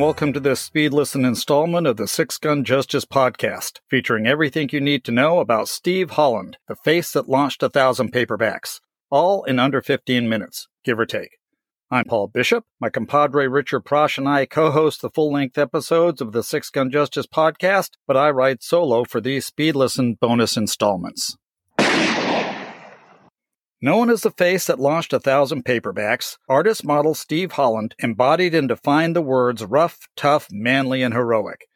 Welcome to this speed listen installment of the Six Gun Justice podcast, featuring everything you need to know about Steve Holland, the face that launched a thousand paperbacks, all in under 15 minutes, give or take. I'm Paul Bishop. My compadre Richard Prosch and I co host the full length episodes of the Six Gun Justice podcast, but I ride solo for these speed listen bonus installments. Known as the face that launched a thousand paperbacks, artist model Steve Holland embodied and defined the words rough, tough, manly, and heroic.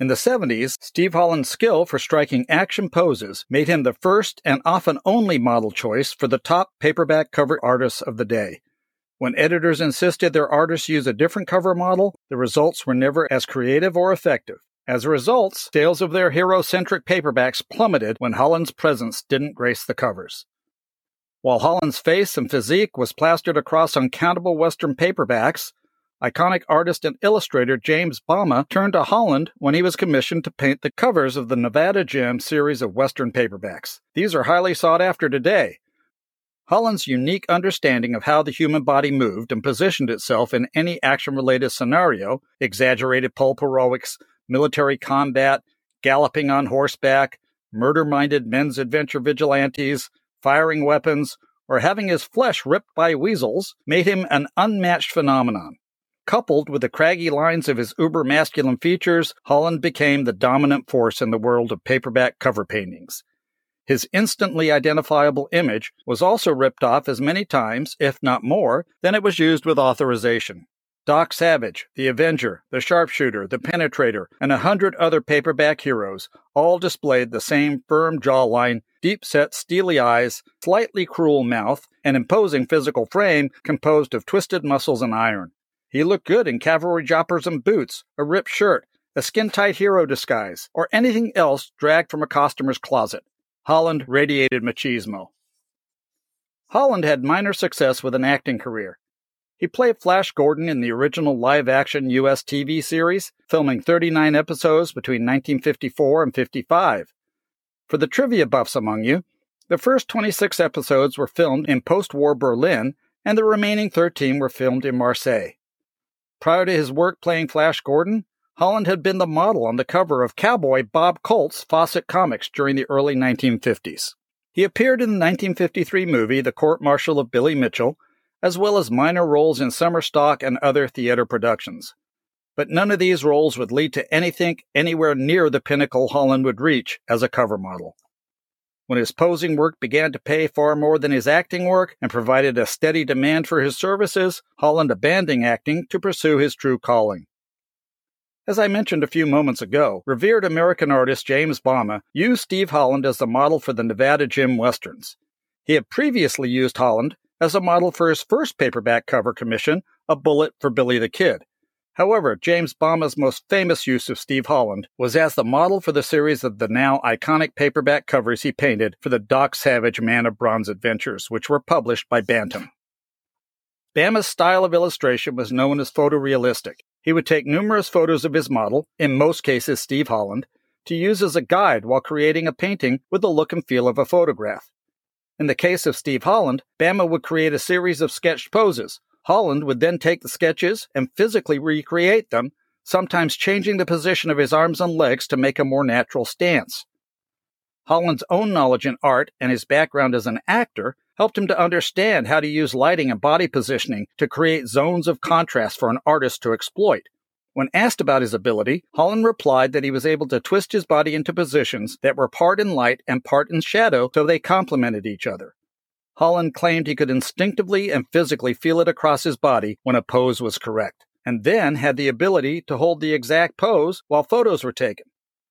In the 70s, Steve Holland's skill for striking action poses made him the first and often only model choice for the top paperback cover artists of the day. When editors insisted their artists use a different cover model, the results were never as creative or effective. As a result, sales of their hero centric paperbacks plummeted when Holland's presence didn't grace the covers. While Holland's face and physique was plastered across uncountable Western paperbacks, iconic artist and illustrator James Bama turned to Holland when he was commissioned to paint the covers of the Nevada Jim series of Western paperbacks. These are highly sought after today. Holland's unique understanding of how the human body moved and positioned itself in any action related scenario exaggerated pulp heroics, military combat, galloping on horseback, murder minded men's adventure vigilantes, firing weapons, or having his flesh ripped by weasels made him an unmatched phenomenon. Coupled with the craggy lines of his uber masculine features, Holland became the dominant force in the world of paperback cover paintings. His instantly identifiable image was also ripped off as many times, if not more, than it was used with authorization. Doc Savage, the Avenger, the Sharpshooter, the Penetrator, and a hundred other paperback heroes all displayed the same firm jawline, deep set steely eyes, slightly cruel mouth, and imposing physical frame composed of twisted muscles and iron. He looked good in cavalry jodhpurs and boots, a ripped shirt, a skin tight hero disguise, or anything else dragged from a costumer's closet. Holland radiated machismo. Holland had minor success with an acting career. He played Flash Gordon in the original live action U.S. TV series, filming 39 episodes between 1954 and 55. For the trivia buffs among you, the first 26 episodes were filmed in post war Berlin, and the remaining 13 were filmed in Marseille. Prior to his work playing Flash Gordon, Holland had been the model on the cover of cowboy Bob Colt's Fawcett Comics during the early 1950s. He appeared in the 1953 movie The Court Martial of Billy Mitchell as well as minor roles in summer stock and other theater productions. But none of these roles would lead to anything anywhere near the pinnacle Holland would reach as a cover model. When his posing work began to pay far more than his acting work and provided a steady demand for his services, Holland abandoned acting to pursue his true calling. As I mentioned a few moments ago, revered American artist James Bama used Steve Holland as the model for the Nevada Jim Westerns. He had previously used Holland as a model for his first paperback cover commission, A Bullet for Billy the Kid. However, James Bama's most famous use of Steve Holland was as the model for the series of the now iconic paperback covers he painted for the Doc Savage Man of Bronze adventures, which were published by Bantam. Bama's style of illustration was known as photorealistic. He would take numerous photos of his model, in most cases Steve Holland, to use as a guide while creating a painting with the look and feel of a photograph. In the case of Steve Holland, Bama would create a series of sketched poses. Holland would then take the sketches and physically recreate them, sometimes changing the position of his arms and legs to make a more natural stance. Holland's own knowledge in art and his background as an actor helped him to understand how to use lighting and body positioning to create zones of contrast for an artist to exploit. When asked about his ability, Holland replied that he was able to twist his body into positions that were part in light and part in shadow so they complemented each other. Holland claimed he could instinctively and physically feel it across his body when a pose was correct, and then had the ability to hold the exact pose while photos were taken.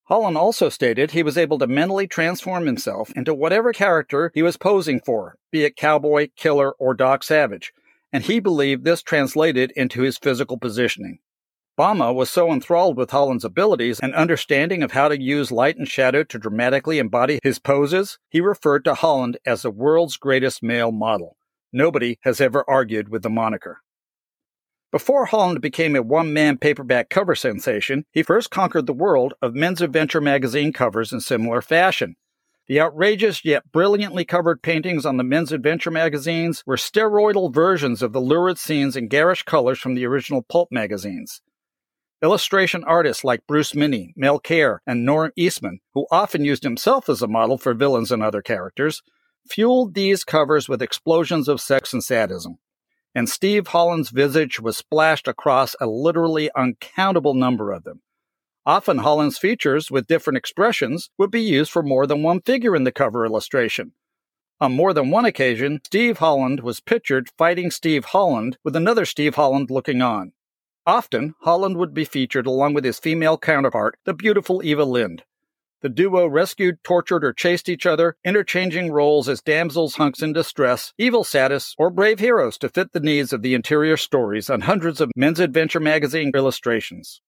Holland also stated he was able to mentally transform himself into whatever character he was posing for, be it cowboy, killer, or Doc Savage, and he believed this translated into his physical positioning. Bama was so enthralled with Holland's abilities and understanding of how to use light and shadow to dramatically embody his poses, he referred to Holland as the world's greatest male model. Nobody has ever argued with the moniker. Before Holland became a one man paperback cover sensation, he first conquered the world of men's adventure magazine covers in similar fashion. The outrageous yet brilliantly covered paintings on the men's adventure magazines were steroidal versions of the lurid scenes in garish colors from the original pulp magazines. Illustration artists like Bruce Minney, Mel Kerr, and Norm Eastman, who often used himself as a model for villains and other characters, fueled these covers with explosions of sex and sadism. And Steve Holland's visage was splashed across a literally uncountable number of them. Often Holland's features with different expressions would be used for more than one figure in the cover illustration. On more than one occasion, Steve Holland was pictured fighting Steve Holland with another Steve Holland looking on. Often, Holland would be featured along with his female counterpart, the beautiful Eva Lynd. The duo rescued, tortured, or chased each other, interchanging roles as damsels hunks in distress, evil sadists, or brave heroes to fit the needs of the interior stories on hundreds of men's adventure magazine illustrations.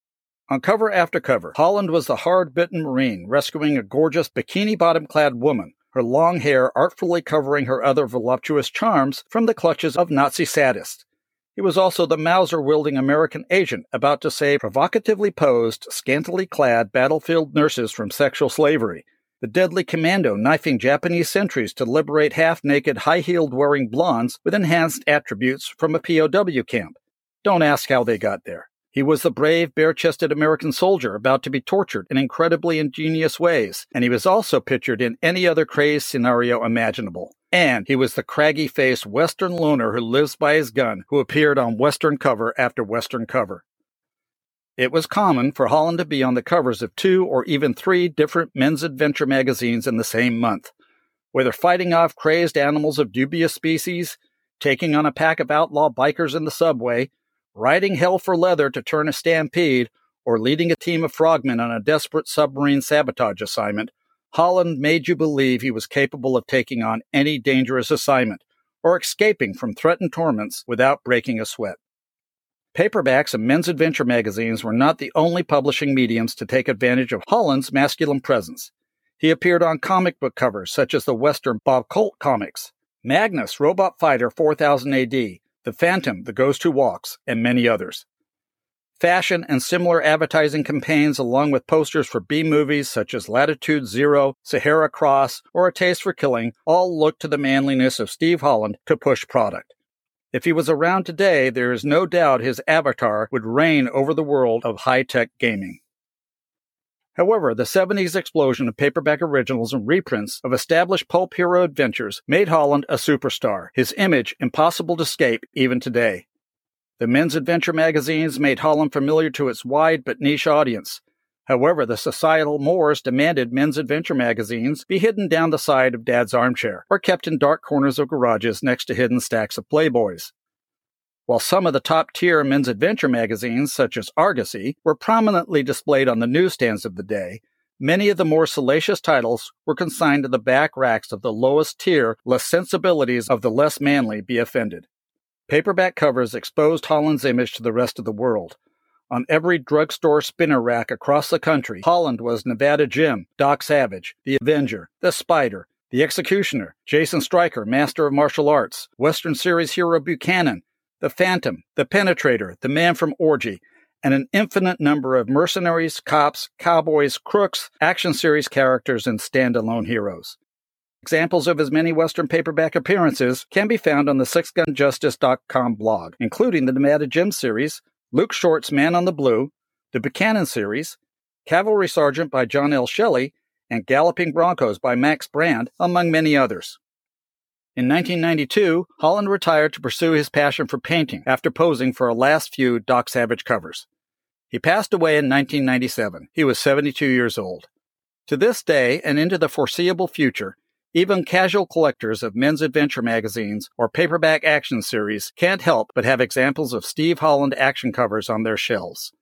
On cover after cover, Holland was the hard bitten Marine rescuing a gorgeous bikini bottom clad woman, her long hair artfully covering her other voluptuous charms from the clutches of Nazi sadists. He was also the Mauser wielding American agent about to save provocatively posed, scantily clad battlefield nurses from sexual slavery, the deadly commando knifing Japanese sentries to liberate half naked, high heeled wearing blondes with enhanced attributes from a POW camp. Don't ask how they got there. He was the brave, bare chested American soldier about to be tortured in incredibly ingenious ways, and he was also pictured in any other crazed scenario imaginable. And he was the craggy faced Western loner who lives by his gun, who appeared on Western cover after Western cover. It was common for Holland to be on the covers of two or even three different men's adventure magazines in the same month. Whether fighting off crazed animals of dubious species, taking on a pack of outlaw bikers in the subway, riding hell for leather to turn a stampede, or leading a team of frogmen on a desperate submarine sabotage assignment, Holland made you believe he was capable of taking on any dangerous assignment or escaping from threatened torments without breaking a sweat. Paperbacks and men's adventure magazines were not the only publishing mediums to take advantage of Holland's masculine presence. He appeared on comic book covers such as the Western Bob Colt comics, Magnus Robot Fighter 4000 AD, the Phantom, The Ghost Who Walks, and many others. Fashion and similar advertising campaigns, along with posters for B movies such as Latitude Zero, Sahara Cross, or A Taste for Killing, all look to the manliness of Steve Holland to push product. If he was around today, there is no doubt his avatar would reign over the world of high tech gaming. However, the 70s explosion of paperback originals and reprints of established pulp hero adventures made Holland a superstar, his image impossible to escape even today. The men's adventure magazines made Holland familiar to its wide but niche audience. However, the societal mores demanded men's adventure magazines be hidden down the side of Dad's armchair or kept in dark corners of garages next to hidden stacks of Playboys. While some of the top tier men's adventure magazines, such as Argosy, were prominently displayed on the newsstands of the day, many of the more salacious titles were consigned to the back racks of the lowest tier, lest sensibilities of the less manly be offended. Paperback covers exposed Holland's image to the rest of the world. On every drugstore spinner rack across the country, Holland was Nevada Jim, Doc Savage, The Avenger, The Spider, The Executioner, Jason Striker, Master of Martial Arts, Western Series hero Buchanan, the Phantom, the Penetrator, the Man from Orgy, and an infinite number of mercenaries, cops, cowboys, crooks, action series characters, and standalone heroes. Examples of his many Western paperback appearances can be found on the SixGunJustice.com blog, including the Nevada Jim series, Luke Short's Man on the Blue, the Buchanan series, Cavalry Sergeant by John L. Shelley, and Galloping Broncos by Max Brand, among many others. In 1992, Holland retired to pursue his passion for painting after posing for a last few Doc Savage covers. He passed away in 1997. He was 72 years old. To this day and into the foreseeable future, even casual collectors of men's adventure magazines or paperback action series can't help but have examples of Steve Holland action covers on their shelves.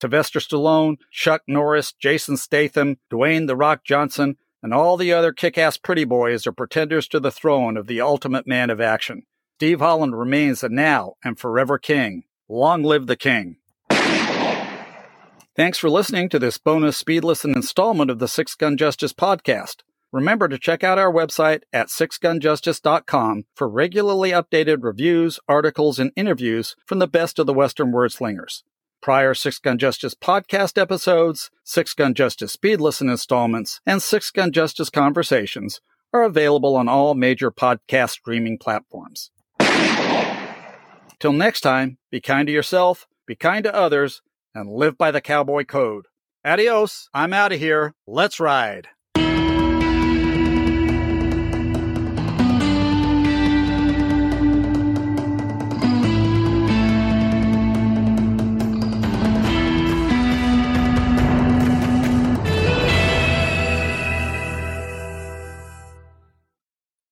Sylvester Stallone, Chuck Norris, Jason Statham, Dwayne The Rock Johnson, and all the other kick ass pretty boys are pretenders to the throne of the ultimate man of action. Steve Holland remains the now and forever king. Long live the king. Thanks for listening to this bonus speed listen installment of the Six Gun Justice podcast. Remember to check out our website at sixgunjustice.com for regularly updated reviews, articles, and interviews from the best of the Western word slingers. Prior Six Gun Justice podcast episodes, Six Gun Justice Speed Listen installments, and Six Gun Justice conversations are available on all major podcast streaming platforms. Till next time, be kind to yourself, be kind to others, and live by the cowboy code. Adios. I'm out of here. Let's ride.